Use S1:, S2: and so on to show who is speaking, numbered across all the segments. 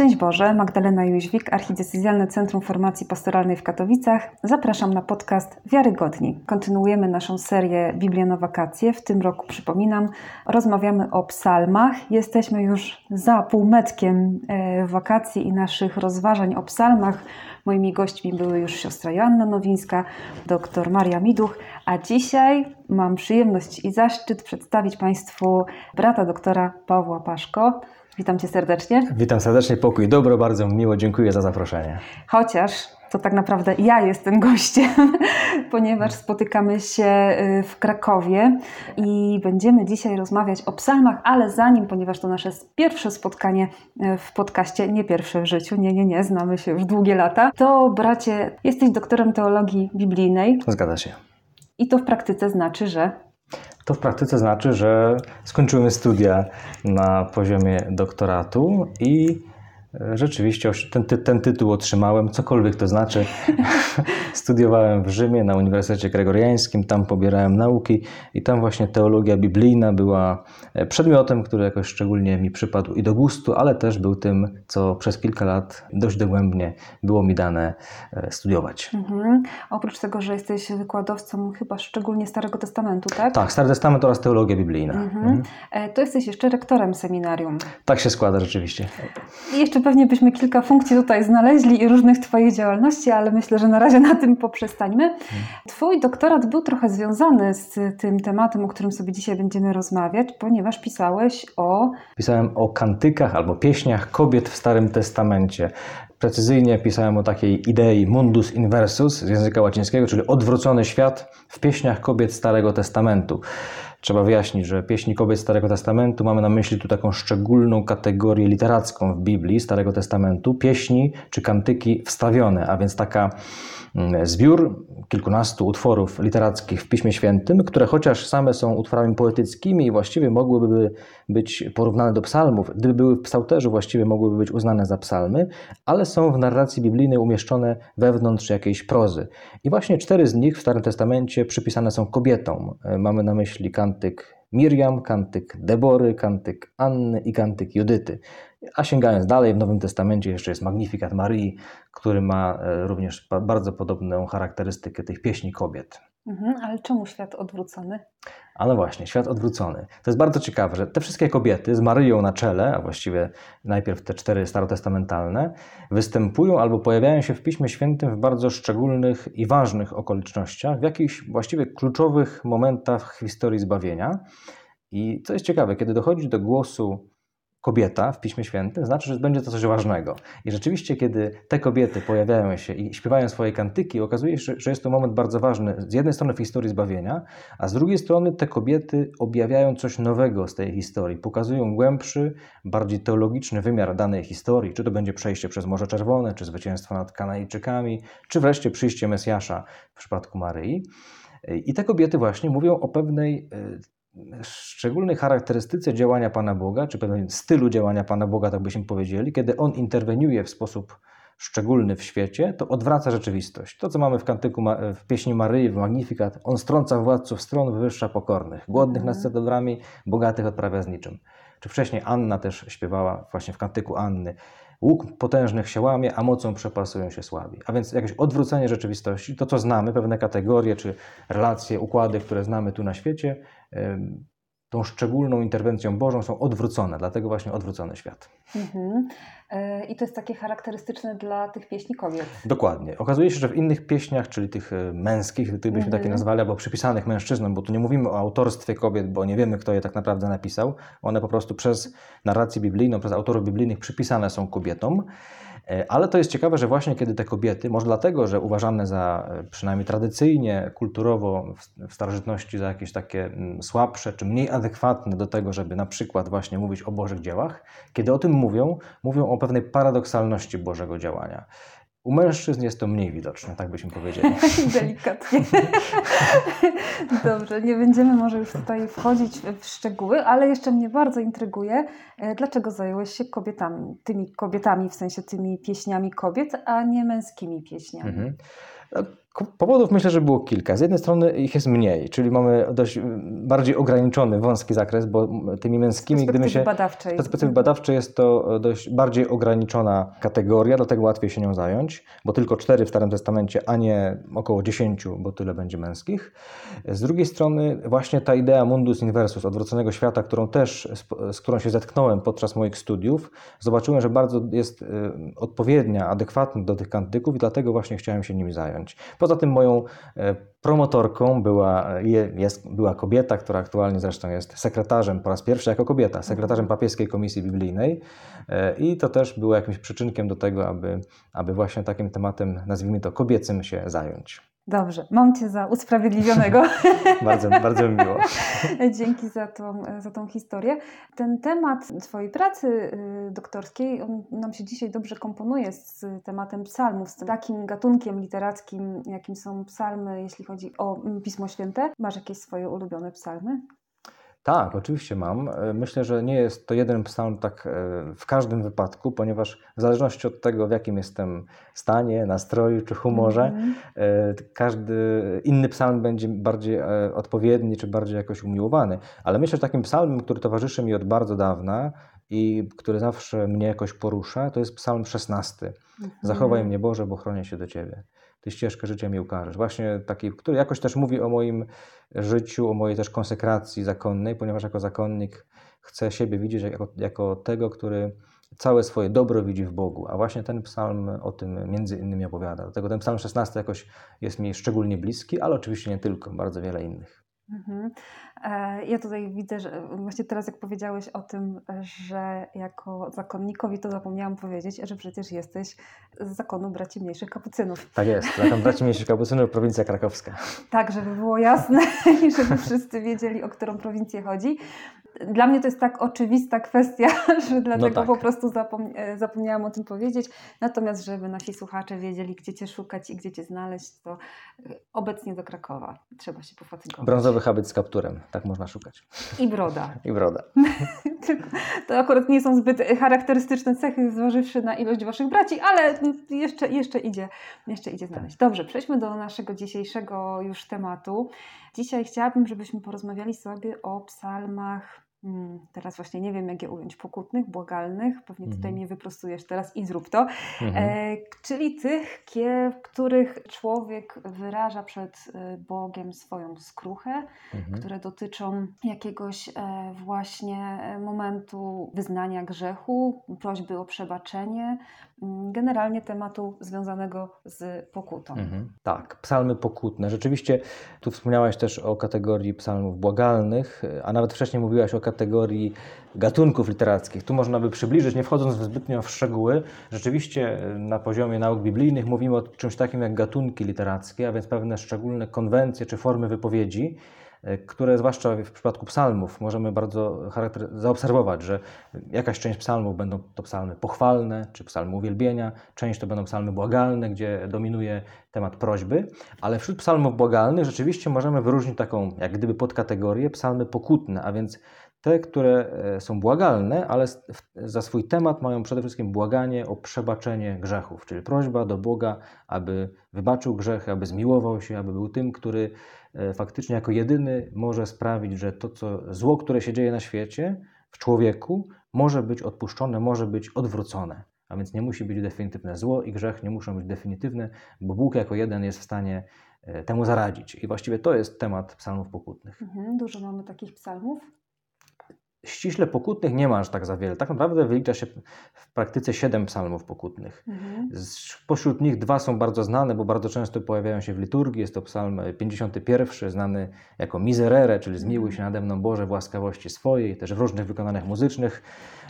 S1: Szczęść Boże, Magdalena Jóźwik, Archidiecezjalne Centrum Formacji Pastoralnej w Katowicach. Zapraszam na podcast Wiarygodni. Kontynuujemy naszą serię Biblia na wakacje. W tym roku, przypominam, rozmawiamy o psalmach. Jesteśmy już za półmetkiem e, wakacji i naszych rozważań o psalmach. Moimi gośćmi były już siostra Joanna Nowińska, doktor Maria Miduch, a dzisiaj mam przyjemność i zaszczyt przedstawić Państwu brata doktora Pawła Paszko. Witam Cię serdecznie.
S2: Witam serdecznie, pokój dobro, bardzo miło, dziękuję za zaproszenie.
S1: Chociaż to tak naprawdę ja jestem gościem, ponieważ spotykamy się y, w Krakowie i będziemy dzisiaj rozmawiać o psalmach, ale zanim, ponieważ to nasze pierwsze spotkanie y, w podcaście, nie pierwsze w życiu, nie, nie, nie, znamy się już długie lata, to bracie, jesteś doktorem teologii biblijnej.
S2: Zgadza się.
S1: I to w praktyce znaczy, że
S2: to w praktyce znaczy, że skończyłem studia na poziomie doktoratu i rzeczywiście ten, ten tytuł otrzymałem, cokolwiek to znaczy. Studiowałem w Rzymie na Uniwersytecie Gregoriańskim, tam pobierałem nauki i tam właśnie teologia biblijna była e, przedmiotem, który jakoś szczególnie mi przypadł i do gustu, ale też był tym, co przez kilka lat dość dogłębnie było mi dane e, studiować.
S1: Mhm. Oprócz tego, że jesteś wykładowcą chyba szczególnie Starego Testamentu, tak?
S2: Tak, Stary Testament oraz teologia biblijna.
S1: Mhm. Mhm. E, to jesteś jeszcze rektorem seminarium.
S2: Tak się składa rzeczywiście.
S1: I jeszcze pewnie byśmy kilka funkcji tutaj znaleźli i różnych Twoich działalności, ale myślę, że na razie na tym poprzestańmy. Twój doktorat był trochę związany z tym tematem, o którym sobie dzisiaj będziemy rozmawiać, ponieważ pisałeś o.
S2: Pisałem o kantykach albo pieśniach kobiet w Starym Testamencie. Precyzyjnie pisałem o takiej idei mundus inversus z języka łacińskiego, czyli odwrócony świat w pieśniach kobiet Starego Testamentu. Trzeba wyjaśnić, że pieśni kobiet Starego Testamentu mamy na myśli tu taką szczególną kategorię literacką w Biblii Starego Testamentu, pieśni czy kantyki wstawione, a więc taka zbiór kilkunastu utworów literackich w Piśmie Świętym, które chociaż same są utworami poetyckimi i właściwie mogłyby być porównane do psalmów, gdyby były w psałterzu, właściwie mogłyby być uznane za psalmy, ale są w narracji biblijnej umieszczone wewnątrz jakiejś prozy. I właśnie cztery z nich w Starym Testamencie przypisane są kobietom. E, mamy na myśli kantyk Miriam, kantyk Debory, kantyk Anny i kantyk Judyty. A sięgając dalej, w Nowym Testamencie jeszcze jest Magnifikat Marii, który ma e, również bardzo podobną charakterystykę tych pieśni kobiet.
S1: Mhm, ale czemu świat odwrócony?
S2: A no właśnie, świat odwrócony. To jest bardzo ciekawe, że te wszystkie kobiety z Maryją na czele, a właściwie najpierw te cztery starotestamentalne, występują albo pojawiają się w Piśmie Świętym w bardzo szczególnych i ważnych okolicznościach, w jakichś właściwie kluczowych momentach historii zbawienia. I co jest ciekawe, kiedy dochodzi do głosu kobieta w Piśmie Świętym, znaczy, że będzie to coś ważnego. I rzeczywiście, kiedy te kobiety pojawiają się i śpiewają swoje kantyki, okazuje się, że jest to moment bardzo ważny z jednej strony w historii zbawienia, a z drugiej strony te kobiety objawiają coś nowego z tej historii, pokazują głębszy, bardziej teologiczny wymiar danej historii, czy to będzie przejście przez Morze Czerwone, czy zwycięstwo nad Kanajczykami, czy wreszcie przyjście Mesjasza w przypadku Maryi. I te kobiety właśnie mówią o pewnej szczególnej charakterystyce działania Pana Boga, czy pewnym stylu działania Pana Boga, tak byśmy powiedzieli, kiedy On interweniuje w sposób szczególny w świecie, to odwraca rzeczywistość. To, co mamy w kantyku, w pieśni Maryi, w Magnifikat, On strąca władców stron, wywyższa pokornych, głodnych nad mhm. dobrami, bogatych odprawia z niczym. Czy wcześniej Anna też śpiewała właśnie w kantyku Anny. Łuk potężnych się łamie, a mocą przepasują się słabi. A więc jakieś odwrócenie rzeczywistości, to co znamy, pewne kategorie czy relacje, układy, które znamy tu na świecie, tą szczególną interwencją Bożą są odwrócone, dlatego właśnie odwrócony świat. Mhm.
S1: E, I to jest takie charakterystyczne dla tych pieśni kobiet.
S2: Dokładnie. Okazuje się, że w innych pieśniach, czyli tych e, męskich, gdybyśmy mhm. takie nazwali, albo przypisanych mężczyznom, bo tu nie mówimy o autorstwie kobiet, bo nie wiemy, kto je tak naprawdę napisał. One po prostu przez narrację biblijną, przez autorów biblijnych przypisane są kobietom. E, ale to jest ciekawe, że właśnie kiedy te kobiety, może dlatego, że uważane za e, przynajmniej tradycyjnie, kulturowo w starożytności za jakieś takie mm, słabsze czy mniej adekwatne do tego, żeby na przykład właśnie mówić o Bożych dziełach, kiedy o tym mówią, mówią o pewnej paradoksalności Bożego działania. U mężczyzn jest to mniej widoczne, tak byśmy powiedzieli.
S1: Delikatnie. Dobrze, nie będziemy może już tutaj wchodzić w szczegóły, ale jeszcze mnie bardzo intryguje, e, dlaczego zająłeś się kobietami, tymi kobietami, w sensie tymi pieśniami kobiet, a nie męskimi pieśniami. Mhm.
S2: Powodów myślę, że było kilka. Z jednej strony ich jest mniej, czyli mamy dość bardziej ograniczony, wąski zakres, bo tymi męskimi,
S1: gdyby się. Badawczej. Z
S2: perspektywy badawczej jest to dość bardziej ograniczona kategoria, dlatego łatwiej się nią zająć, bo tylko cztery w Starym Testamencie, a nie około dziesięciu, bo tyle będzie męskich. Z drugiej strony, właśnie ta idea mundus inversus, odwróconego świata, którą też, z którą się zetknąłem podczas moich studiów, zobaczyłem, że bardzo jest y, odpowiednia, adekwatna do tych kantyków i dlatego właśnie chciałem się nimi zająć. Poza tym moją e, promotorką była, jest, była kobieta, która aktualnie zresztą jest sekretarzem po raz pierwszy jako kobieta, sekretarzem papieskiej komisji biblijnej e, i to też było jakimś przyczynkiem do tego, aby, aby właśnie takim tematem, nazwijmy to kobiecym się zająć.
S1: Dobrze, mam Cię za usprawiedliwionego.
S2: bardzo, bardzo mi miło.
S1: Dzięki za tą, za tą historię. Ten temat Twojej pracy y, doktorskiej, on nam się dzisiaj dobrze komponuje z tematem psalmów, z takim gatunkiem literackim, jakim są psalmy, jeśli chodzi o Pismo Święte. Masz jakieś swoje ulubione psalmy?
S2: Tak, oczywiście mam. E, myślę, że nie jest to jeden psalm tak e, w każdym wypadku, ponieważ w zależności od tego, w jakim jestem stanie, nastroju czy humorze, mm -hmm. każdy inny psalm będzie bardziej odpowiedni czy bardziej jakoś umiłowany. Ale myślę, że takim psalmem, który towarzyszy mi od bardzo dawna i który zawsze mnie jakoś porusza, to jest psalm 16. Mm -hmm. Zachowaj mnie Boże, bo chronię się do Ciebie. Ty ścieżkę życia mi ukażesz. Właśnie taki, który jakoś też mówi o moim życiu, o mojej też konsekracji zakonnej, ponieważ jako zakonnik chcę siebie widzieć jako, jako tego, który całe swoje dobro widzi w Bogu. A właśnie ten psalm o tym między innymi opowiada. Dlatego ten psalm 16 jakoś jest mi szczególnie bliski, ale oczywiście nie tylko, bardzo wiele innych. Mhm.
S1: E, ja tutaj widzę, że właśnie teraz jak powiedziałeś o tym, że jako zakonnikowi, to zapomniałam powiedzieć, że przecież jesteś z zakonu braci mniejszych kapucynów.
S2: Tak jest, zakon braci mniejszych kapucynów, prowincja krakowska.
S1: Tak, żeby było jasne i żeby wszyscy wiedzieli, o którą prowincję chodzi. Dla mnie to jest tak oczywista kwestia, że dlatego no tak. po prostu zapom e, zapomniałam o tym powiedzieć. Natomiast, żeby nasi słuchacze wiedzieli, gdzie Cię szukać i gdzie Cię znaleźć, to e, obecnie do Krakowa trzeba się pofatygować.
S2: Brązowy habit z kapturem, tak można szukać.
S1: I broda.
S2: I broda.
S1: to akurat nie są zbyt charakterystyczne cechy, zważywszy na ilość Waszych braci, ale jeszcze, jeszcze, idzie, jeszcze idzie znaleźć. Dobrze, przejdźmy do naszego dzisiejszego już tematu. Dzisiaj chciałabym, żebyśmy porozmawiali sobie o psalmach Hmm, teraz właśnie nie wiem, jak je ująć, pokutnych, błagalnych, pewnie tutaj mhm. mnie wyprostujesz teraz i zrób to, mhm. e, czyli tych, w których człowiek wyraża przed e, Bogiem swoją skruchę, mhm. które dotyczą jakiegoś e, właśnie e, momentu wyznania grzechu, prośby o przebaczenie, generalnie tematu związanego z pokutą. Mhm.
S2: Tak, psalmy pokutne. Rzeczywiście tu wspomniałaś też o kategorii psalmów błagalnych, a nawet wcześniej mówiłaś o kategorii gatunków literackich. Tu można by przybliżyć, nie wchodząc zbytnio w szczegóły. Rzeczywiście na poziomie nauk biblijnych mówimy o czymś takim jak gatunki literackie, a więc pewne szczególne konwencje czy formy wypowiedzi, które zwłaszcza w przypadku psalmów możemy bardzo zaobserwować, że jakaś część psalmów będą to psalmy pochwalne, czy psalmy uwielbienia, część to będą psalmy błagalne, gdzie dominuje temat prośby, ale wśród psalmów błagalnych rzeczywiście możemy wyróżnić taką jak gdyby podkategorię psalmy pokutne, a więc te, które e, są błagalne, ale za swój temat mają przede wszystkim błaganie o przebaczenie grzechów, czyli prośba do Boga, aby wybaczył grzechy, aby zmiłował się, aby był tym, który e, faktycznie jako jedyny może sprawić, że to co zło, które się dzieje na świecie, w człowieku, może być odpuszczone, może być odwrócone. A więc nie musi być definitywne zło i grzech nie muszą być definitywne, bo Bóg jako jeden jest w stanie e, temu zaradzić. I właściwie to jest temat psalmów pokutnych.
S1: Mhm, dużo mamy takich psalmów
S2: ściśle pokutnych nie ma aż tak za wiele. Tak naprawdę wylicza się w praktyce siedem psalmów pokutnych. Mhm. Pośród nich dwa są bardzo znane, bo bardzo często pojawiają się w liturgii. Jest to psalm 51, znany jako Miserere, czyli Zmiłuj się nade mną Boże w łaskawości swojej, też w różnych wykonaniach muzycznych,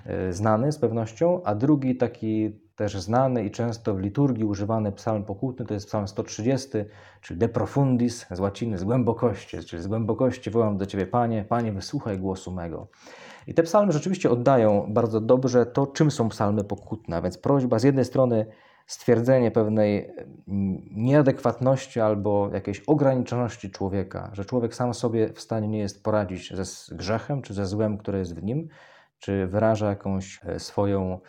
S2: e, znany z pewnością. A drugi taki też znany i często w liturgii używany psalm pokutny to jest psalm 130, czyli de profundis z łaciny, z głębokości, czyli z głębokości wołam do Ciebie Panie, Panie wysłuchaj głosu mego. I te psalmy rzeczywiście oddają bardzo dobrze to, czym są psalmy pokutne, a więc prośba z jednej strony stwierdzenie pewnej nieadekwatności albo jakiejś ograniczoności człowieka, że człowiek sam sobie w stanie nie jest poradzić ze grzechem czy ze złem, które jest w nim, czy wyraża jakąś e, swoją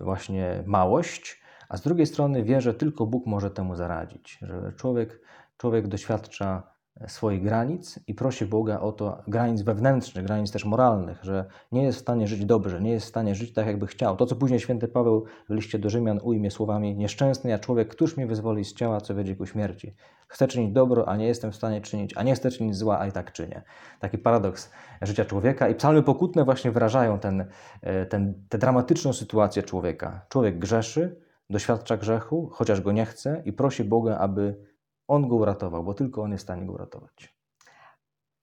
S2: właśnie małość, a z drugiej strony wie, że tylko Bóg może temu zaradzić, że człowiek, człowiek doświadcza swoich granic i prosi Boga o to, granic wewnętrznych, granic też moralnych, że nie jest w stanie żyć dobrze, nie jest w stanie żyć tak, jakby chciał. To, co później święty Paweł w liście do Rzymian ujmie słowami nieszczęsny ja człowiek, któż mnie wyzwoli z ciała, co wiedzie ku śmierci. Chcę czynić dobro, a nie jestem w stanie czynić, a nie chcę czynić zła, a i tak czynię. Taki paradoks życia człowieka i psalmy pokutne właśnie wyrażają ten, e, ten, tę dramatyczną sytuację człowieka. Człowiek grzeszy, doświadcza grzechu, chociaż go nie chce i prosi Boga, aby on go uratował, bo tylko On jest w stanie go uratować.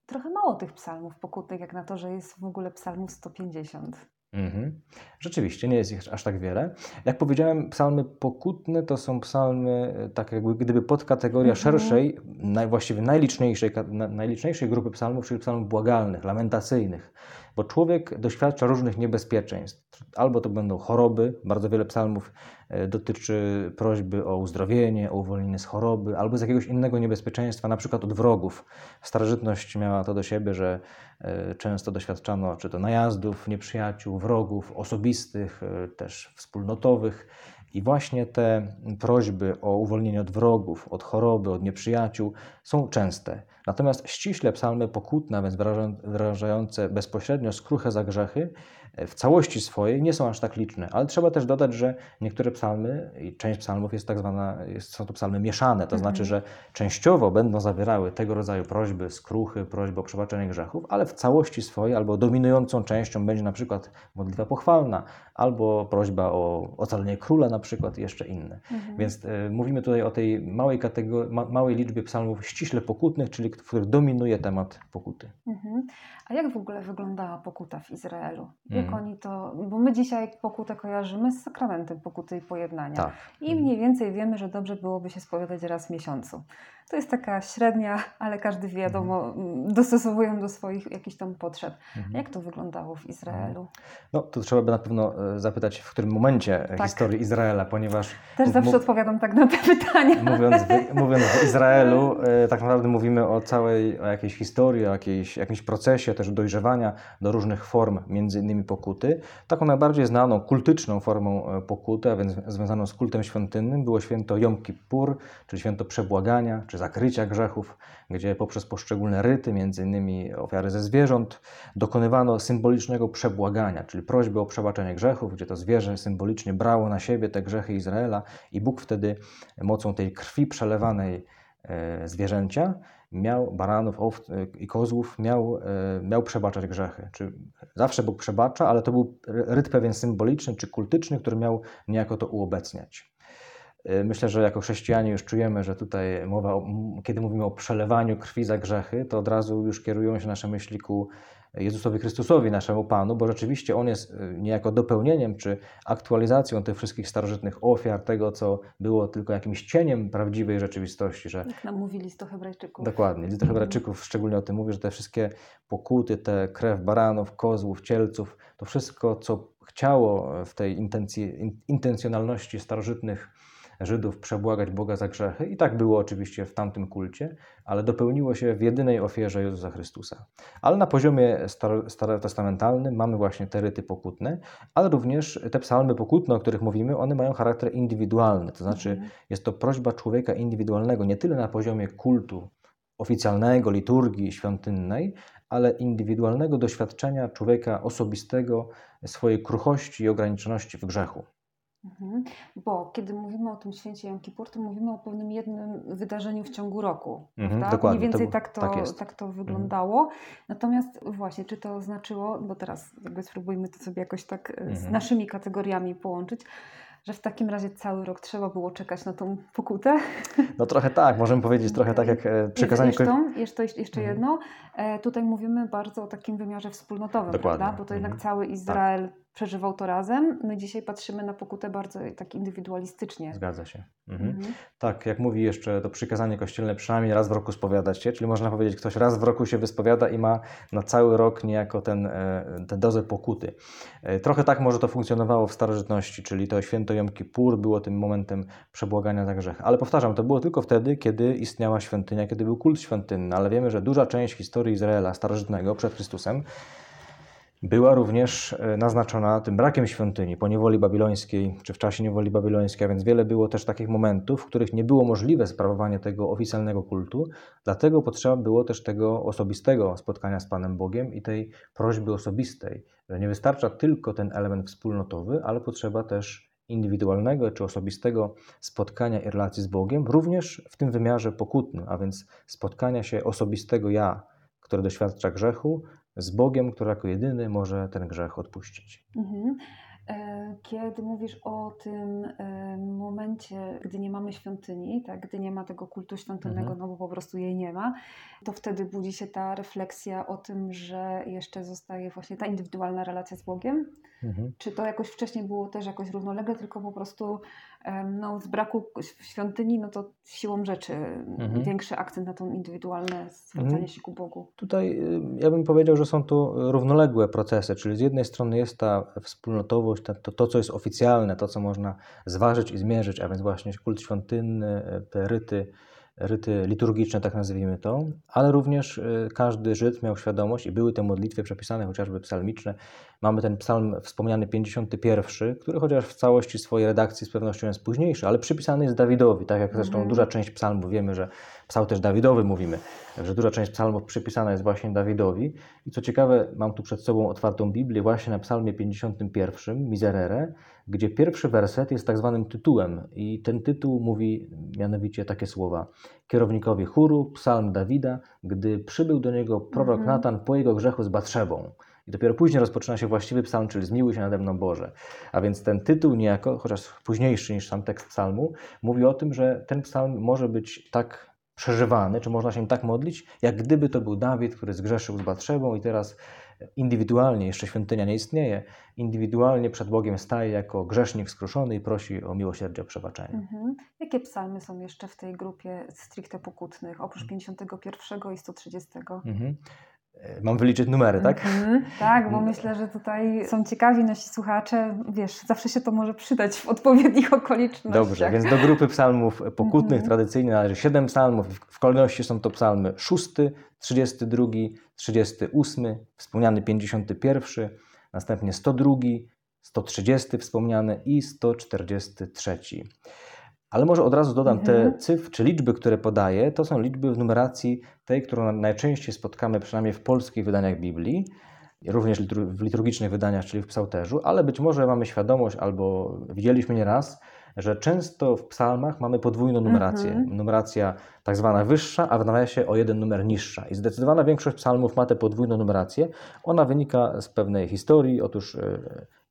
S1: Trochę mało tych psalmów pokutnych, jak na to, że jest w ogóle psalmów 150.
S2: Mhm. Rzeczywiście, nie jest ich aż tak wiele. Jak powiedziałem, psalmy pokutne to są psalmy, e, tak jakby gdyby podkategoria mhm. szerszej, naj, właściwie najliczniejszej, najliczniejszej grupy psalmów, czyli psalmów błagalnych, lamentacyjnych bo człowiek doświadcza różnych niebezpieczeństw. Albo to będą choroby, bardzo wiele psalmów e, dotyczy prośby o uzdrowienie, o uwolnienie z choroby, albo z jakiegoś innego niebezpieczeństwa, na przykład od wrogów. Starożytność miała to do siebie, że e, często doświadczano czy to najazdów, nieprzyjaciół, wrogów osobistych, e, też wspólnotowych. I właśnie te prośby o uwolnienie od wrogów, od choroby, od nieprzyjaciół są częste. Natomiast ściśle psalmy pokutne, więc wyrażające bezpośrednio skruchę za grzechy, w całości swojej nie są aż tak liczne, ale trzeba też dodać, że niektóre psalmy i część psalmów jest tak zwana, jest, są to psalmy mieszane, to znaczy, mhm. że częściowo będą zawierały tego rodzaju prośby, skruchy, prośby o przebaczenie grzechów, ale w całości swojej albo dominującą częścią będzie na przykład modlitwa pochwalna, albo prośba o ocalenie króla na przykład i jeszcze inne. Mhm. Więc y, mówimy tutaj o tej małej, kategorii, ma, małej liczbie psalmów ściśle pokutnych, czyli w których dominuje temat pokuty.
S1: Mhm. A jak w ogóle wyglądała pokuta w Izraelu? Jak mm. oni to, bo my dzisiaj pokutę kojarzymy z sakramentem pokuty i pojednania. Tak. I mniej więcej wiemy, że dobrze byłoby się spowiadać raz w miesiącu. To jest taka średnia, ale każdy wiadomo, mhm. dostosowują do swoich jakichś tam potrzeb. Mhm. Jak to wyglądało w Izraelu?
S2: No, to trzeba by na pewno e, zapytać, w którym momencie tak. historii Izraela, ponieważ...
S1: Też zawsze odpowiadam tak na te pytania.
S2: Mówiąc, w, mówiąc w Izraelu, e, tak naprawdę mówimy o całej, o jakiejś historii, o jakiejś, jakimś procesie też dojrzewania do różnych form, między innymi pokuty. Taką najbardziej znaną, kultyczną formą e, pokuty, a więc związaną z kultem świątynnym, było święto Jom Kippur, czyli święto przebłagania, czy zakrycia grzechów, gdzie poprzez poszczególne ryty, między innymi ofiary ze zwierząt, dokonywano symbolicznego przebłagania, czyli prośby o przebaczenie grzechów, gdzie to zwierzę symbolicznie brało na siebie te grzechy Izraela i Bóg wtedy mocą tej krwi przelewanej e, zwierzęcia miał baranów, ow i kozłów, miał, e, miał przebaczać grzechy. Czy zawsze Bóg przebacza, ale to był ryt pewien symboliczny czy kultyczny, który miał niejako to uobecniać. Y, myślę, że jako chrześcijanie już czujemy, że tutaj mowa, o, kiedy mówimy o przelewaniu krwi za grzechy, to od razu już kierują się nasze myśli ku Jezusowi Chrystusowi, naszemu Panu, bo rzeczywiście On jest y, niejako dopełnieniem czy aktualizacją tych wszystkich starożytnych ofiar, tego, co było tylko jakimś cieniem prawdziwej rzeczywistości. Że...
S1: Jak nam mówi list do Hebrajczyków.
S2: Dokładnie. List do Hebrajczyków szczególnie o tym mówi, że te wszystkie pokuty, te krew baranów, kozłów, cielców, to wszystko, co chciało w tej intencji, intencjonalności starożytnych Żydów przebłagać Boga za grzechy. I tak było oczywiście w tamtym kulcie, ale dopełniło się w jedynej ofierze Jezusa Chrystusa. Ale na poziomie starotestamentalnym mamy właśnie te ryty pokutne, ale również te psalmy pokutne, o których mówimy, one mają charakter indywidualny. To znaczy mhm. jest to prośba człowieka indywidualnego, nie tyle na poziomie kultu oficjalnego, liturgii świątynnej, ale indywidualnego doświadczenia człowieka osobistego, swojej kruchości i ograniczoności w grzechu.
S1: Mhm. Bo kiedy mówimy o tym święcie Jom Kippur, to mówimy o pewnym jednym wydarzeniu w ciągu roku. Mhm, dokładnie. Mniej więcej to, tak, to, tak, tak to mhm. wyglądało. Mhm. Natomiast właśnie, czy to znaczyło, bo teraz jakby spróbujmy to sobie jakoś tak e, z mhm. naszymi kategoriami połączyć, że w takim razie cały rok trzeba było czekać na tą pokutę.
S2: No trochę tak, możemy powiedzieć trochę tak jak e, przekazanie...
S1: Zresztą, jeszcze, jeszcze mhm. jedno, tutaj mówimy bardzo o takim wymiarze wspólnotowym, Dokładnie. prawda? Bo to jednak mhm. cały Izrael tak przeżywał to razem. My dzisiaj patrzymy na pokutę bardzo tak indywidualistycznie.
S2: Zgadza się. Mhm. Mhm. Tak, jak mówi jeszcze to przykazanie kościelne, przynajmniej raz w roku spowiadać się, czyli można powiedzieć, ktoś raz w roku się wyspowiada i ma na cały rok niejako ten, e, tę dozę pokuty. E, trochę tak może to funkcjonowało w starożytności, czyli to święto Jom Kippur było tym momentem przebłagania za grzech. Ale powtarzam, to było tylko wtedy, kiedy istniała świątynia, kiedy był kult świątynny, ale wiemy, że duża część historii Izraela starożytnego przed Chrystusem była również e, naznaczona tym brakiem świątyni po niewoli babilońskiej, czy w czasie niewoli babilońskiej, a więc wiele było też takich momentów, w których nie było możliwe sprawowanie tego oficjalnego kultu, dlatego potrzeba było też tego osobistego spotkania z Panem Bogiem i tej prośby osobistej, że nie wystarcza tylko ten element wspólnotowy, ale potrzeba też indywidualnego czy osobistego spotkania i relacji z Bogiem, również w tym wymiarze pokutnym, a więc spotkania się osobistego ja, które doświadcza grzechu, z Bogiem, który jako jedyny może ten grzech odpuścić.
S1: Mhm. E, kiedy mówisz o tym e, momencie, gdy nie mamy świątyni, tak, gdy nie ma tego kultu świątynnego, mhm. no bo po prostu jej nie ma, to wtedy budzi się ta refleksja o tym, że jeszcze zostaje właśnie ta indywidualna relacja z Bogiem. Mhm. Czy to jakoś wcześniej było też jakoś równolegle, tylko po prostu no, z braku świątyni, no to siłą rzeczy mhm. większy akcent na tą indywidualne zwracanie mhm. się ku Bogu.
S2: Tutaj y, ja bym powiedział, że są tu równoległe procesy, czyli z jednej strony jest ta wspólnotowość, to, to co jest oficjalne, to co można zważyć i zmierzyć, a więc właśnie kult świątynny, te ryty, ryty liturgiczne, tak nazwijmy to, ale również y, każdy Żyd miał świadomość i były te modlitwy przepisane, chociażby psalmiczne. Mamy ten psalm wspomniany 51, który chociaż w całości swojej redakcji z pewnością jest późniejszy, ale przypisany jest Dawidowi, tak jak zresztą mhm. duża część psalmów, wiemy, że psał też Dawidowy mówimy, że duża część psalmów przypisana jest właśnie Dawidowi. I co ciekawe, mam tu przed sobą otwartą Biblię właśnie na psalmie 51, Miserere, gdzie pierwszy werset jest tak zwanym tytułem i ten tytuł mówi mianowicie takie słowa. Kierownikowi chóru, psalm Dawida, gdy przybył do niego prorok mhm. Natan po jego grzechu z Batrzebą. I dopiero później rozpoczyna się właściwy psalm, czyli Zmiłuj się nade mną Boże. A więc ten tytuł niejako, chociaż późniejszy niż sam tekst psalmu, mówi o tym, że ten psalm może być tak przeżywany, czy można się tak modlić, jak gdyby to był Dawid, który zgrzeszył z Batrzebą i teraz indywidualnie, jeszcze świątynia nie istnieje, indywidualnie przed Bogiem staje jako grzesznik skruszony i prosi o miłosierdzie, o przebaczenie. Mhm.
S1: Jakie psalmy są jeszcze w tej grupie stricte pokutnych, oprócz 51 i 130? Mhm.
S2: Mam wyliczyć numery, tak? Mhm,
S1: tak, bo myślę, że tutaj są ciekawi nasi słuchacze. Wiesz, zawsze się to może przydać w odpowiednich okolicznościach.
S2: Dobrze, więc do grupy psalmów pokutnych mhm. tradycyjnie należy 7 psalmów. W kolejności są to psalmy 6, 32, 38, wspomniany 51, następnie 102, 130 wspomniany i 143. Ale może od razu dodam, mhm. te cyfry czy liczby, które podaję, to są liczby w numeracji tej, którą najczęściej spotkamy przynajmniej w polskich wydaniach Biblii, również w liturgicznych wydaniach, czyli w psałterzu, ale być może mamy świadomość albo widzieliśmy nieraz, że często w psalmach mamy podwójną numerację. Mhm. Numeracja tak zwana wyższa, a w nawiasie o jeden numer niższa. I zdecydowana większość psalmów ma tę podwójną numerację. Ona wynika z pewnej historii. Otóż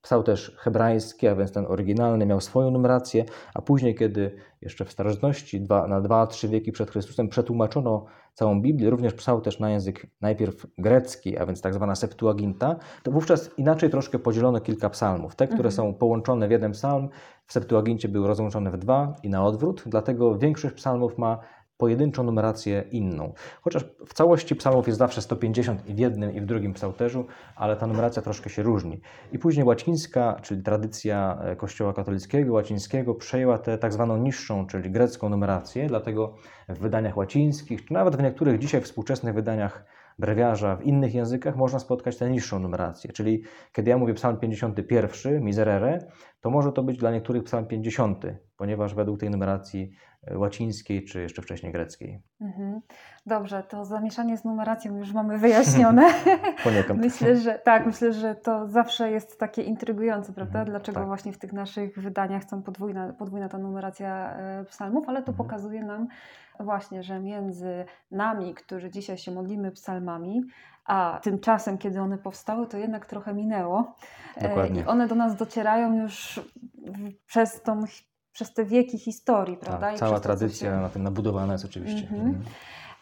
S2: Psał też hebrajski, a więc ten oryginalny miał swoją numerację, a później, kiedy jeszcze w starożytności, dwa, na 2-3 wieki przed Chrystusem, przetłumaczono całą Biblię, również psał też na język najpierw grecki, a więc tak zwana Septuaginta, to wówczas inaczej troszkę podzielono kilka psalmów. Te, które mhm. są połączone w jeden psalm, w Septuagincie były rozłączone w dwa i na odwrót, dlatego większość psalmów ma pojedynczą numerację inną. Chociaż w całości psalmów jest zawsze 150 i w jednym i w drugim psałterzu, ale ta numeracja troszkę się różni. I później łacińska, czyli tradycja e, Kościoła katolickiego, łacińskiego, przejęła tę tak zwaną niższą, czyli grecką numerację, dlatego w wydaniach łacińskich, czy nawet w niektórych dzisiaj współczesnych wydaniach brewiarza w innych językach można spotkać tę niższą numerację. Czyli kiedy ja mówię psalm 51, miserere, to może to być dla niektórych psalm 50, ponieważ według tej numeracji e, łacińskiej czy jeszcze wcześniej greckiej. Mhm.
S1: Dobrze, to zamieszanie z numeracją już mamy wyjaśnione.
S2: Poniekąd.
S1: myślę, że tak, myślę, że to zawsze jest takie intrygujące, prawda? Mhm, Dlaczego tak. właśnie w tych naszych wydaniach są podwójna, podwójna ta numeracja e, psalmów, ale to mhm. pokazuje nam właśnie, że między nami, którzy dzisiaj się modlimy psalmami, a tymczasem, kiedy one powstały, to jednak trochę minęło.
S2: E, Dokładnie.
S1: I one do nas docierają już przez, tą, przez te wieki historii, tak, prawda?
S2: Tak, cała tradycja się... na tym nabudowana jest oczywiście. Mhm. Mhm.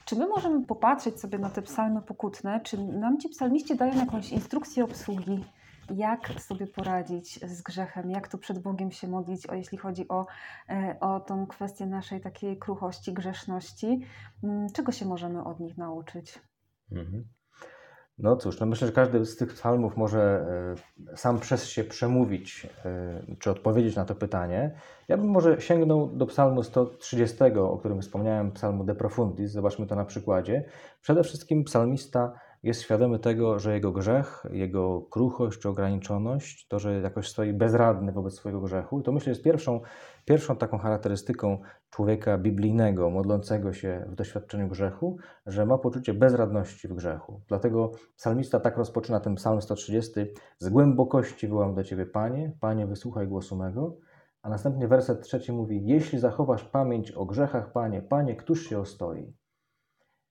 S1: Czy my możemy popatrzeć sobie na te psalmy pokutne? Czy nam ci psalmiści dają jakąś instrukcję obsługi? Jak sobie poradzić z grzechem, jak tu przed Bogiem się modlić, o, jeśli chodzi o, e, o tą kwestię naszej takiej kruchości, grzeszności. Mm, czego się możemy od nich nauczyć? Mhm.
S2: No cóż, no myślę, że każdy z tych psalmów może e, sam przez się przemówić, e, czy odpowiedzieć na to pytanie. Ja bym może sięgnął do psalmu 130, o którym wspomniałem, psalmu De Profundis. Zobaczmy to na przykładzie. Przede wszystkim psalmista jest świadomy tego, że jego grzech, jego kruchość czy ograniczoność, to, że jakoś stoi bezradny wobec swojego grzechu, to myślę jest pierwszą, pierwszą taką charakterystyką człowieka biblijnego, modlącego się w doświadczeniu grzechu, że ma poczucie bezradności w grzechu. Dlatego psalmista tak rozpoczyna ten psalm 130. Z głębokości wołam do Ciebie, Panie, Panie, wysłuchaj głosu mego. A następnie werset trzeci mówi, jeśli zachowasz pamięć o grzechach, Panie, Panie, któż się ostoi?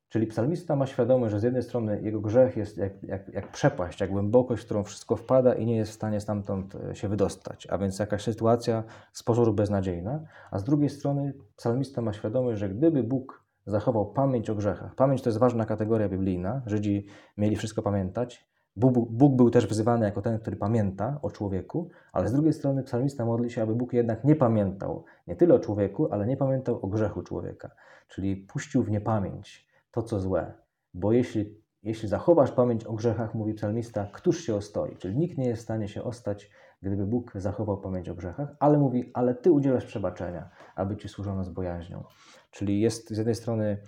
S2: Czyli psalmista ma świadomość, że z jednej strony jego grzech jest jak, jak, jak przepaść, jak głębokość, w którą wszystko wpada i nie jest w stanie stamtąd e, się wydostać, a więc jakaś sytuacja z pozoru beznadziejna, a z drugiej strony psalmista ma świadomość, że gdyby Bóg zachował pamięć o grzechach, pamięć to jest ważna kategoria biblijna, Żydzi mieli wszystko pamiętać, Bóg, Bóg był też wzywany jako ten, który pamięta o człowieku, ale z drugiej strony psalmista modli się, aby Bóg jednak nie pamiętał nie tyle o człowieku, ale nie pamiętał o grzechu człowieka, czyli puścił w niepamięć to, co złe. Bo jeśli, jeśli zachowasz pamięć o grzechach, mówi psalmista, któż się ostoi? Czyli nikt nie jest w stanie się ostać, gdyby Bóg zachował pamięć o grzechach, ale mówi, ale Ty udzielasz przebaczenia, aby Ci służono z bojaźnią. Czyli jest z jednej strony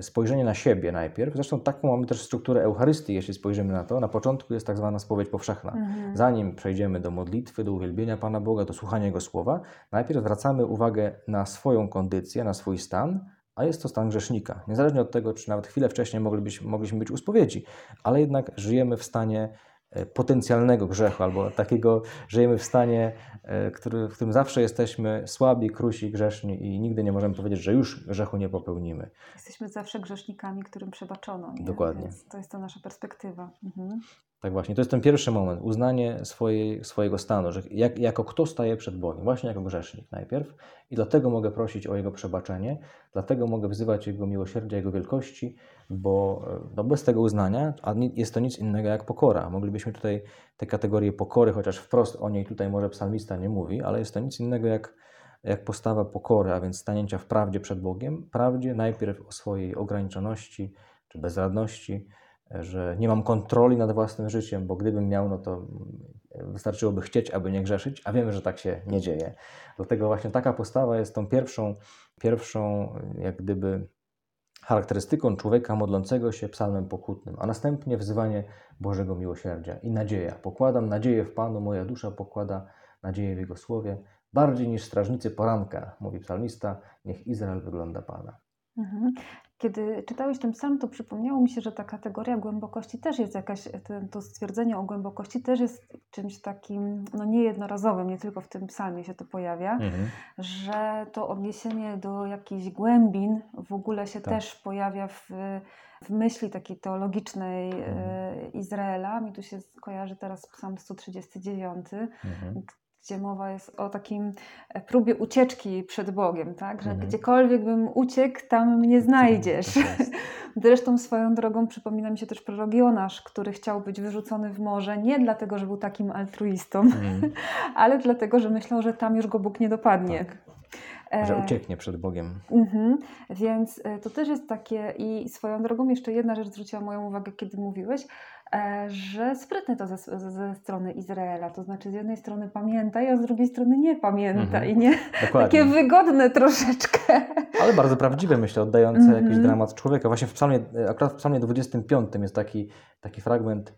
S2: spojrzenie na siebie najpierw. Zresztą taką mamy też strukturę Eucharystii, jeśli spojrzymy na to. Na początku jest tak zwana spowiedź powszechna. Mhm. Zanim przejdziemy do modlitwy, do uwielbienia Pana Boga, do słuchania Jego słowa, najpierw zwracamy uwagę na swoją kondycję, na swój stan, a jest to stan grzesznika. Niezależnie od tego, czy nawet chwilę wcześniej moglibyśmy, mogliśmy być u spowiedzi, ale jednak żyjemy w stanie potencjalnego grzechu, albo takiego żyjemy w stanie, e, który, w którym zawsze jesteśmy słabi, krusi, grzeszni i nigdy nie możemy powiedzieć, że już grzechu nie popełnimy.
S1: Jesteśmy zawsze grzesznikami, którym przebaczono. Nie?
S2: Dokładnie.
S1: Więc to jest to nasza perspektywa. Mhm.
S2: Tak właśnie, to jest ten pierwszy moment, uznanie swojej, swojego stanu, że jak, jako kto staje przed Bogiem, właśnie jako grzesznik najpierw i dlatego mogę prosić o Jego przebaczenie, dlatego mogę wzywać Jego miłosierdzia, Jego wielkości, bo no bez tego uznania a jest to nic innego jak pokora. Moglibyśmy tutaj te kategorie pokory, chociaż wprost o niej tutaj może psalmista nie mówi, ale jest to nic innego jak, jak postawa pokory, a więc stanięcia w prawdzie przed Bogiem, prawdzie najpierw o swojej ograniczoności czy bezradności, że nie mam kontroli nad własnym życiem, bo gdybym miał, no to wystarczyłoby chcieć, aby nie grzeszyć, a wiemy, że tak się nie dzieje. Dlatego właśnie taka postawa jest tą pierwszą, pierwszą jak gdyby charakterystyką człowieka modlącego się psalmem pokutnym, a następnie wzywanie Bożego miłosierdzia i nadzieja. Pokładam nadzieję w Panu, moja dusza pokłada nadzieję w Jego słowie. Bardziej niż strażnicy poranka, mówi psalmista, niech Izrael wygląda Pana.
S1: Mhm. Kiedy czytałeś ten psalm, to przypomniało mi się, że ta kategoria głębokości też jest jakaś, to stwierdzenie o głębokości też jest czymś takim no niejednorazowym, nie tylko w tym psalmie się to pojawia, mhm. że to odniesienie do jakichś głębin w ogóle się tak. też pojawia w, w myśli takiej teologicznej mhm. E, Izraela. Mi tu się kojarzy teraz psalm 139, mhm gdzie mowa jest o takim e, próbie ucieczki przed Bogiem, tak? Że mhm. gdziekolwiek bym uciekł, tam mnie znajdziesz. Tak Zresztą swoją drogą przypomina mi się też prorok Jonasz, który chciał być wyrzucony w morze nie dlatego, że był takim altruistą, mhm. ale dlatego, że myślał, że tam już go Bóg nie dopadnie. Tak.
S2: Że e, ucieknie przed Bogiem.
S1: Mhm. Więc e, to też jest takie i swoją drogą jeszcze jedna rzecz zwróciła moją uwagę, kiedy mówiłeś, że sprytne to ze, ze, strony Izraela. To znaczy, z jednej strony pamiętaj, a z drugiej strony nie pamięta mhm. nie takie wygodne troszeczkę.
S2: Ale bardzo prawdziwe, myślę, oddające mhm. jakiś dramat człowieka. Właśnie w psalmie, akurat w psalmie 25 jest taki, taki fragment.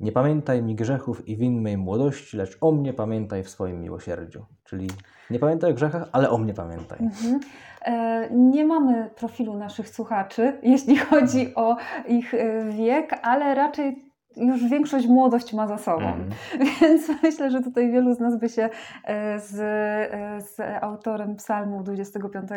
S2: Nie pamiętaj mi grzechów i win mej młodości, lecz o mnie pamiętaj w swoim miłosierdziu. Czyli nie pamiętaj o grzechach, ale o mnie pamiętaj. Mhm.
S1: E, nie mamy profilu naszych słuchaczy, jeśli chodzi o ich e, wiek, ale raczej już większość młodość ma za sobą. Mm. Więc myślę, że tutaj wielu z nas by się e, z, e, z autorem psalmu 25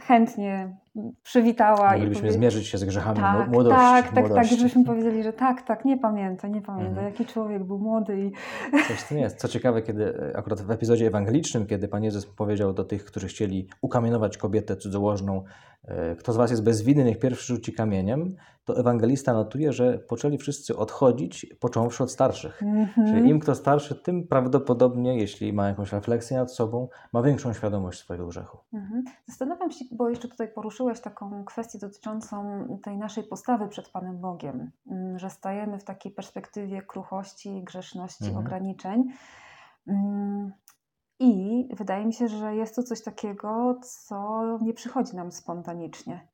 S1: chętnie przywitała.
S2: Moglibyśmy powie... zmierzyć się z grzechami tak, młodości.
S1: Tak, tak,
S2: młodości.
S1: tak, żebyśmy powiedzieli, że tak, tak, nie pamiętam, nie pamiętam, mm. jaki człowiek był młody. I...
S2: Coś tym jest. Co ciekawe, kiedy akurat w epizodzie ewangelicznym, kiedy Pan Jezus powiedział do tych, którzy chcieli ukamienować kobietę cudzołożną, e, kto z was jest bez winy, niech pierwszy rzuci kamieniem, to ewangelista notuje, że poczęli wszyscy odchodzić, począwszy od starszych. Mm -hmm. Czyli im kto starszy, tym prawdopodobnie, jeśli ma jakąś refleksję nad sobą, ma większą świadomość swojego grzechu. Mm -hmm.
S1: Zastanawiam się, bo jeszcze tutaj poruszyłeś taką kwestię dotyczącą tej naszej postawy przed Panem Bogiem, mm, że stajemy w takiej perspektywie kruchości, grzeszności, mm -hmm. ograniczeń. I wydaje mi się, że jest to coś takiego, co nie przychodzi nam spontanicznie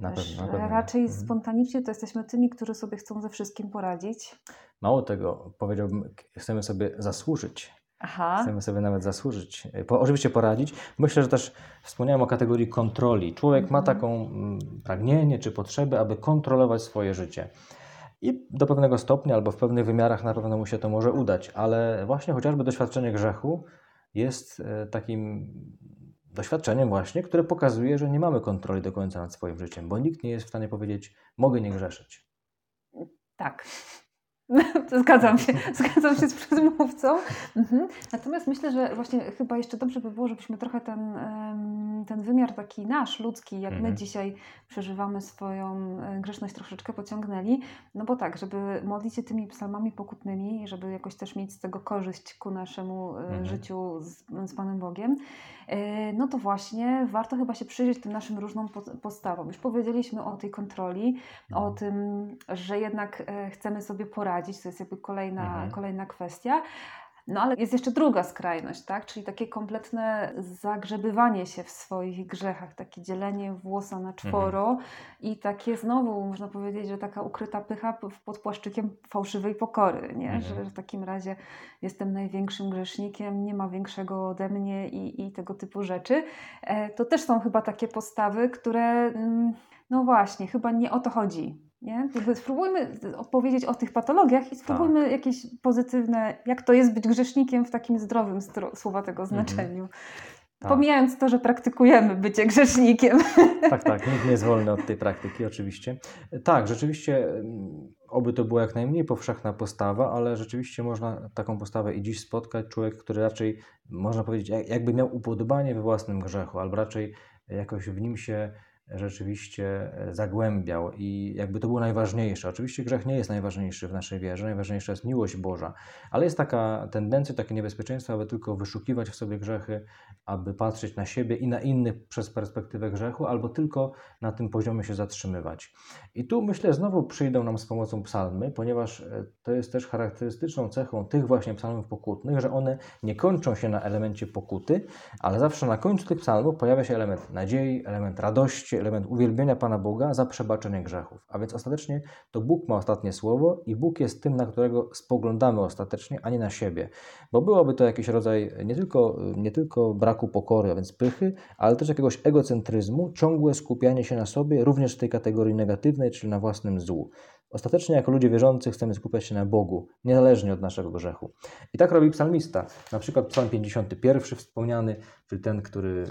S2: Na pewno, na pewno.
S1: Raczej
S2: Mhm.
S1: spontanicznie to jesteśmy tymi, którzy sobie chcą ze wszystkim poradzić.
S2: Mało tego, powiedziałbym, chcemy sobie zasłużyć.
S1: Aha.
S2: Chcemy sobie nawet zasłużyć. Po, oczywiście poradzić. Myślę, że też wspomniałem o kategorii kontroli. Człowiek ma
S1: Mhm.
S2: taką mm, pragnienie czy potrzebę, aby kontrolować swoje życie. I do pewnego stopnia albo w pewnych wymiarach na pewno mu się to może udać, ale właśnie chociażby doświadczenie grzechu jest e, takim doświadczeniem właśnie, które pokazuje, że nie mamy kontroli do końca nad swoim życiem, bo nikt nie jest w stanie powiedzieć, mogę nie grzeszyć.
S1: Tak. Zgadzam się, zgadzam się z przedmówcą. Mhm. Natomiast myślę, że właśnie chyba jeszcze dobrze by było, żebyśmy trochę ten, ten wymiar taki nasz, ludzki, jak my
S2: Mhm.
S1: dzisiaj przeżywamy swoją e, grzeszność troszeczkę pociągnęli. No bo tak, żeby modlić się tymi psalmami pokutnymi, żeby jakoś też mieć z tego korzyść ku naszemu e,
S2: Mhm.
S1: życiu z, z Panem Bogiem, e, no to właśnie warto chyba się przyjrzeć tym naszym różnym po- postawom. Już powiedzieliśmy o tej kontroli, o
S2: Mhm.
S1: tym, że jednak chcemy sobie poradzić, to jest jakby kolejna,
S2: Mhm.
S1: kolejna kwestia. No ale jest jeszcze druga skrajność, tak? Czyli takie kompletne zagrzebywanie się w swoich grzechach, takie dzielenie włosa na czworo i takie znowu, można powiedzieć, że taka ukryta pycha pod płaszczykiem fałszywej pokory, nie?
S2: Mhm.
S1: Że w takim razie jestem największym grzesznikiem, nie ma większego ode mnie i, i tego typu rzeczy. E, To też są chyba takie postawy, które, mm, no właśnie, chyba nie o to chodzi. Nie? Jakby spróbujmy opowiedzieć o tych patologiach i spróbujmy
S2: Tak.
S1: jakieś pozytywne, jak to jest być grzesznikiem w takim zdrowym słowa tego
S2: Mhm.
S1: znaczeniu.
S2: Tak.
S1: Pomijając to, że praktykujemy bycie grzesznikiem.
S2: Tak, tak, nikt nie jest wolny od tej praktyki, oczywiście. Tak, rzeczywiście, mm, oby to była jak najmniej powszechna postawa, ale rzeczywiście można taką postawę i dziś spotkać. Człowiek, który raczej, można powiedzieć, jak- jakby miał upodobanie we własnym grzechu, albo raczej jakoś w nim się rzeczywiście e, zagłębiał i jakby to było najważniejsze. Oczywiście grzech nie jest najważniejszy w naszej wierze, najważniejsza jest miłość Boża, ale jest taka tendencja, takie niebezpieczeństwo, aby tylko wyszukiwać w sobie grzechy, aby patrzeć na siebie i na innych przez perspektywę grzechu, albo tylko na tym poziomie się zatrzymywać. I tu myślę, znowu przyjdą nam z pomocą psalmy, ponieważ e, to jest też charakterystyczną cechą tych właśnie psalmów pokutnych, że one nie kończą się na elemencie pokuty, ale zawsze na końcu tych psalmów pojawia się element nadziei, element radości, element uwielbienia Pana Boga za przebaczenie grzechów. A więc ostatecznie to Bóg ma ostatnie słowo i Bóg jest tym, na którego spoglądamy ostatecznie, a nie na siebie. Bo byłoby to jakiś rodzaj nie tylko, nie tylko braku pokory, a więc pychy, ale też jakiegoś egocentryzmu, ciągłe skupianie się na sobie, również w tej kategorii negatywnej, czyli na własnym złu. Ostatecznie jako ludzie wierzący chcemy skupiać się na Bogu, niezależnie od naszego grzechu. I tak robi psalmista. Na przykład psalm 51 wspomniany, czyli ten, który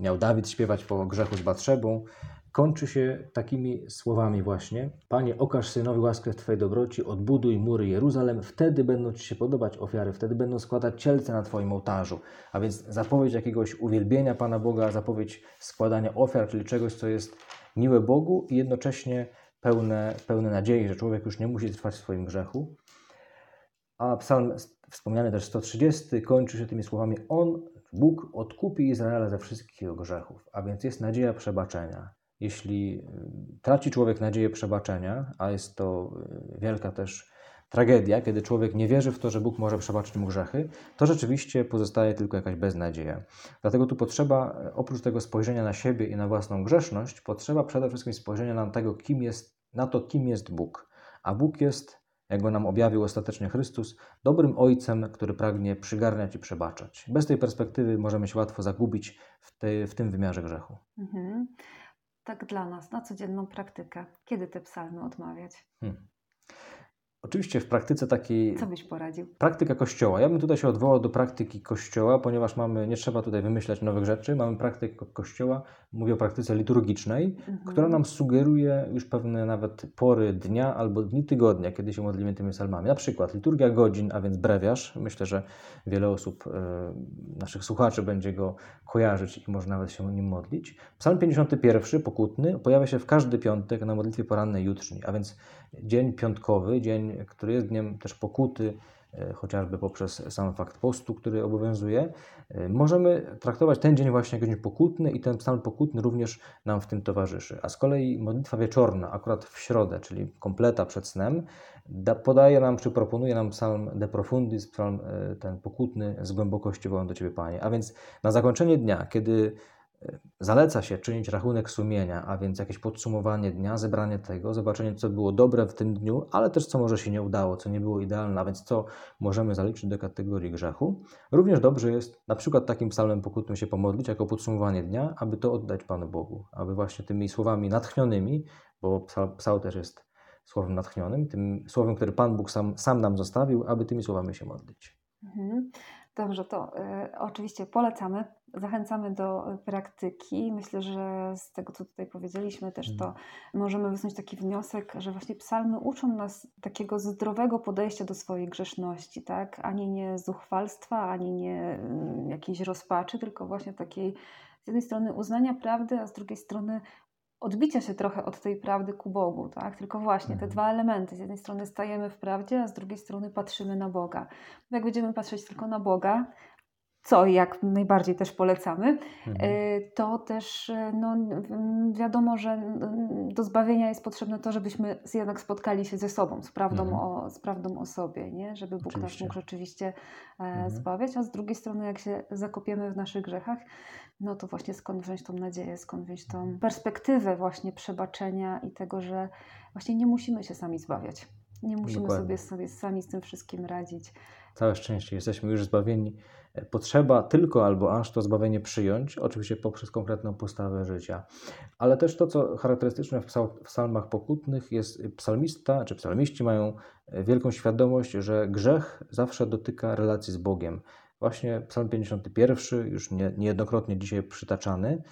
S2: miał Dawid śpiewać po grzechu z Batrzebą, kończy się takimi słowami właśnie. Panie, okaż synowi łaskę Twojej dobroci, odbuduj mury Jeruzalem, wtedy będą Ci się podobać ofiary, wtedy będą składać cielce na Twoim ołtarzu. A więc zapowiedź jakiegoś uwielbienia Pana Boga, zapowiedź składania ofiar, czyli czegoś, co jest miłe Bogu i jednocześnie pełne, pełne nadziei, że człowiek już nie musi trwać w swoim grzechu. A psalm wspomniany też 130 kończy się tymi słowami: On, Bóg, odkupi Izraela ze wszystkich jego grzechów. A więc jest nadzieja przebaczenia. Jeśli y, traci człowiek nadzieję przebaczenia, a jest to y, wielka też tragedia, kiedy człowiek nie wierzy w to, że Bóg może przebaczyć mu grzechy, to rzeczywiście pozostaje tylko jakaś beznadzieja. Dlatego tu potrzeba, y, oprócz tego spojrzenia na siebie i na własną grzeszność, potrzeba przede wszystkim spojrzenia na, tego, kim jest, na to, kim jest Bóg. A Bóg jest jak go nam objawił ostatecznie Chrystus, dobrym Ojcem, który pragnie przygarniać i przebaczać. Bez tej perspektywy możemy się łatwo zagubić w, tej, w tym wymiarze grzechu.
S1: Mhm. Tak dla nas, na codzienną praktykę. Kiedy te psalmy odmawiać?
S2: Hmm. Oczywiście w praktyce takiej.
S1: Co byś poradził?
S2: Praktyka Kościoła. Ja bym tutaj się odwołał do praktyki Kościoła, ponieważ mamy, nie trzeba tutaj wymyślać nowych rzeczy. Mamy praktykę Kościoła, mówię o praktyce liturgicznej,
S1: Mhm.
S2: która nam sugeruje już pewne nawet pory dnia albo dni tygodnia, kiedy się modlimy tymi psalmami. Na przykład liturgia godzin, a więc brewiarz. Myślę, że wiele osób, e, naszych słuchaczy będzie go kojarzyć i może nawet się nim modlić. Psalm 51, pokutny, pojawia się w każdy piątek na modlitwie porannej jutrzni, a więc dzień piątkowy, dzień, który jest dniem też pokuty, e, chociażby poprzez sam fakt postu, który obowiązuje, e, możemy traktować ten dzień właśnie jako dzień pokutny i ten psalm pokutny również nam w tym towarzyszy. A z kolei modlitwa wieczorna, akurat w środę, czyli kompleta przed snem, da, podaje nam, czy proponuje nam psalm de profundis, psalm e, ten pokutny z głębokości wołam do Ciebie, Panie. A więc na zakończenie dnia, kiedy zaleca się czynić rachunek sumienia, a więc jakieś podsumowanie dnia, zebranie tego, zobaczenie, co było dobre w tym dniu, ale też co może się nie udało, co nie było idealne, a więc co możemy zaliczyć do kategorii grzechu. Również dobrze jest na przykład takim psalmem pokutnym się pomodlić jako podsumowanie dnia, aby to oddać Panu Bogu, aby właśnie tymi słowami natchnionymi, bo psał też jest słowem natchnionym, tym słowem, który Pan Bóg sam, sam nam zostawił, aby tymi słowami się modlić.
S1: Mhm. Dobrze, to y, oczywiście polecamy, zachęcamy do y, praktyki. Myślę, że z tego, co tutaj powiedzieliśmy, też to możemy wysnuć taki wniosek, że właśnie psalmy uczą nas takiego zdrowego podejścia do swojej grzeszności, tak? Ani nie zuchwalstwa, ani nie y, jakiejś rozpaczy, tylko właśnie takiej z jednej strony uznania prawdy, a z drugiej strony odbicia się trochę od tej prawdy ku Bogu, tak? Tylko właśnie te
S2: Mhm.
S1: dwa elementy. Z jednej strony stajemy w prawdzie, a z drugiej strony patrzymy na Boga. Jak będziemy patrzeć tylko na Boga, co jak najbardziej też polecamy,
S2: Mhm.
S1: y, to też y, no, wiadomo, że mm, do zbawienia jest potrzebne to, żebyśmy jednak spotkali się ze sobą, z prawdą,
S2: Mhm.
S1: o, z prawdą o sobie, nie? żeby Bóg nas
S2: Oczywiście.
S1: mógł rzeczywiście e,
S2: Mhm.
S1: zbawiać, a z drugiej strony jak się zakopiemy w naszych grzechach, no to właśnie skąd wziąć tą nadzieję, skąd wziąć tą perspektywę właśnie przebaczenia i tego, że właśnie nie musimy się sami zbawiać. Nie musimy
S2: Dokładnie.
S1: sobie, sobie sami z tym wszystkim radzić.
S2: Całe szczęście, jesteśmy już zbawieni. E, Potrzeba tylko albo aż to zbawienie przyjąć, oczywiście poprzez konkretną postawę życia. Ale też to, co charakterystyczne w psal- w psalmach pokutnych, jest psalmista, czy psalmiści mają e, wielką świadomość, że grzech zawsze dotyka relacji z Bogiem. Właśnie psalm 51, już nie, niejednokrotnie dzisiaj przytaczany,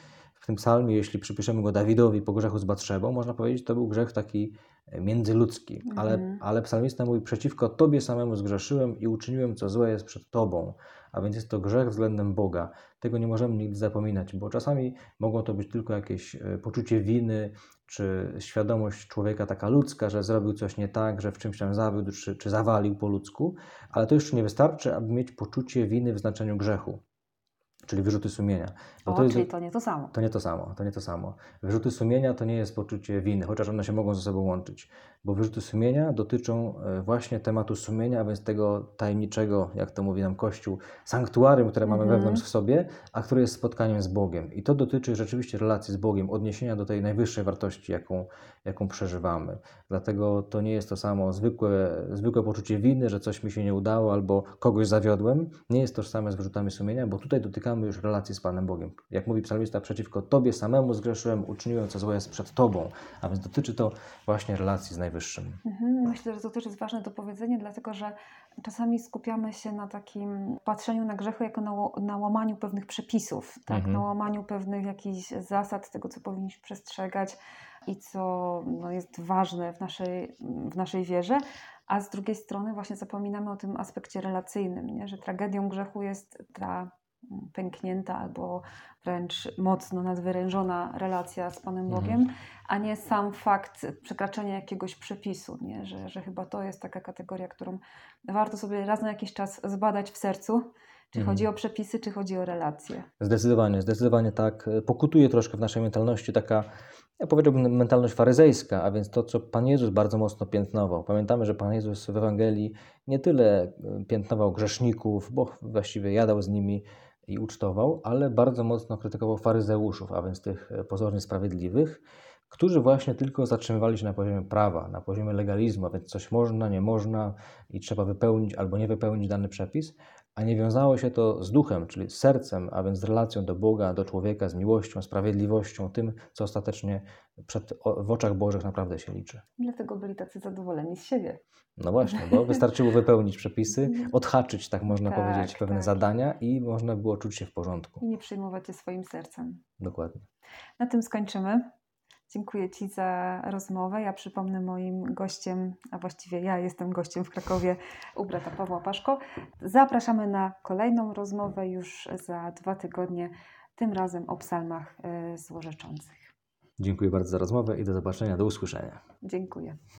S2: w tym psalmie, jeśli przypiszemy go Dawidowi po grzechu z Batrzebą, można powiedzieć, to był grzech taki e, międzyludzki, ale,
S1: Mhm.
S2: ale psalmista mówi, przeciwko Tobie samemu zgrzeszyłem i uczyniłem, co złe jest przed Tobą, a więc jest to grzech względem Boga. Tego nie możemy nigdy zapominać, bo czasami mogło to być tylko jakieś e, poczucie winy, czy świadomość człowieka taka ludzka, że zrobił coś nie tak, że w czymś tam zawiódł, czy, czy zawalił po ludzku, ale to jeszcze nie wystarczy, aby mieć poczucie winy w znaczeniu grzechu, czyli wyrzuty sumienia. Bo
S1: O,
S2: to jest-
S1: czyli to nie to samo.
S2: to nie to samo, to nie to samo. Wyrzuty sumienia to nie jest poczucie winy, chociaż one się mogą ze sobą łączyć, bo wyrzuty sumienia dotyczą e, właśnie tematu sumienia, a więc tego tajemniczego, jak to mówi nam Kościół, sanktuarium, które mamy
S1: Mhm.
S2: wewnątrz w sobie, a które jest spotkaniem z Bogiem. I to dotyczy rzeczywiście relacji z Bogiem, odniesienia do tej najwyższej wartości, jaką, jaką przeżywamy. Dlatego to nie jest to samo zwykłe, zwykłe poczucie winy, że coś mi się nie udało albo kogoś zawiodłem. Nie jest tożsame z wyrzutami sumienia, bo tutaj dotykamy już relacji z Panem Bogiem. Jak mówi psalmista, przeciwko Tobie samemu zgrzeszyłem, uczyniłem co złe jest przed Tobą. A więc dotyczy to właśnie relacji z Najwyższym.
S1: Mhm, Myślę, że to też jest ważne do powiedzenia, dlatego że czasami skupiamy się na takim patrzeniu na grzechu jako na, na łamaniu pewnych przepisów, tak?
S2: Mhm.
S1: na łamaniu pewnych jakichś zasad, tego co powinniśmy przestrzegać i co no, jest ważne w naszej, w naszej wierze. A z drugiej strony właśnie zapominamy o tym aspekcie relacyjnym, nie? że tragedią grzechu jest ta pęknięta albo wręcz mocno nadwyrężona relacja z Panem
S2: Mhm.
S1: Bogiem, a nie sam fakt przekraczania jakiegoś przepisu, nie? Że, że chyba to jest taka kategoria, którą warto sobie raz na jakiś czas zbadać w sercu, czy
S2: Mhm.
S1: chodzi o przepisy, czy chodzi o relacje.
S2: Zdecydowanie, zdecydowanie tak. Pokutuje troszkę w naszej mentalności taka, ja powiedziałbym, mentalność faryzejska, a więc to, co Pan Jezus bardzo mocno piętnował. Pamiętamy, że Pan Jezus w Ewangelii nie tyle piętnował grzeszników, bo właściwie jadał z nimi i ucztował, ale bardzo mocno krytykował faryzeuszów, a więc tych e, pozornie sprawiedliwych, którzy właśnie tylko zatrzymywali się na poziomie prawa, na poziomie legalizmu, a więc coś można, nie można i trzeba wypełnić albo nie wypełnić dany przepis, a nie wiązało się to z duchem, czyli z sercem, a więc z relacją do Boga, do człowieka, z miłością, sprawiedliwością, tym, co ostatecznie przed, w oczach Bożych naprawdę się liczy.
S1: Dlatego byli tacy zadowoleni z siebie.
S2: No właśnie, bo wystarczyło wypełnić przepisy, odhaczyć, tak można
S1: Tak,
S2: powiedzieć, pewne
S1: tak.
S2: zadania i można było czuć się w porządku.
S1: I nie przyjmować je swoim sercem.
S2: Dokładnie.
S1: Na tym skończymy. Dziękuję Ci za rozmowę. Ja przypomnę moim gościem, a właściwie ja jestem gościem w Krakowie u brata Pawła Paszko. Zapraszamy na kolejną rozmowę już za dwa tygodnie, tym razem o psalmach e, złorzeczących.
S2: Dziękuję bardzo za rozmowę i do zobaczenia, do usłyszenia.
S1: Dziękuję.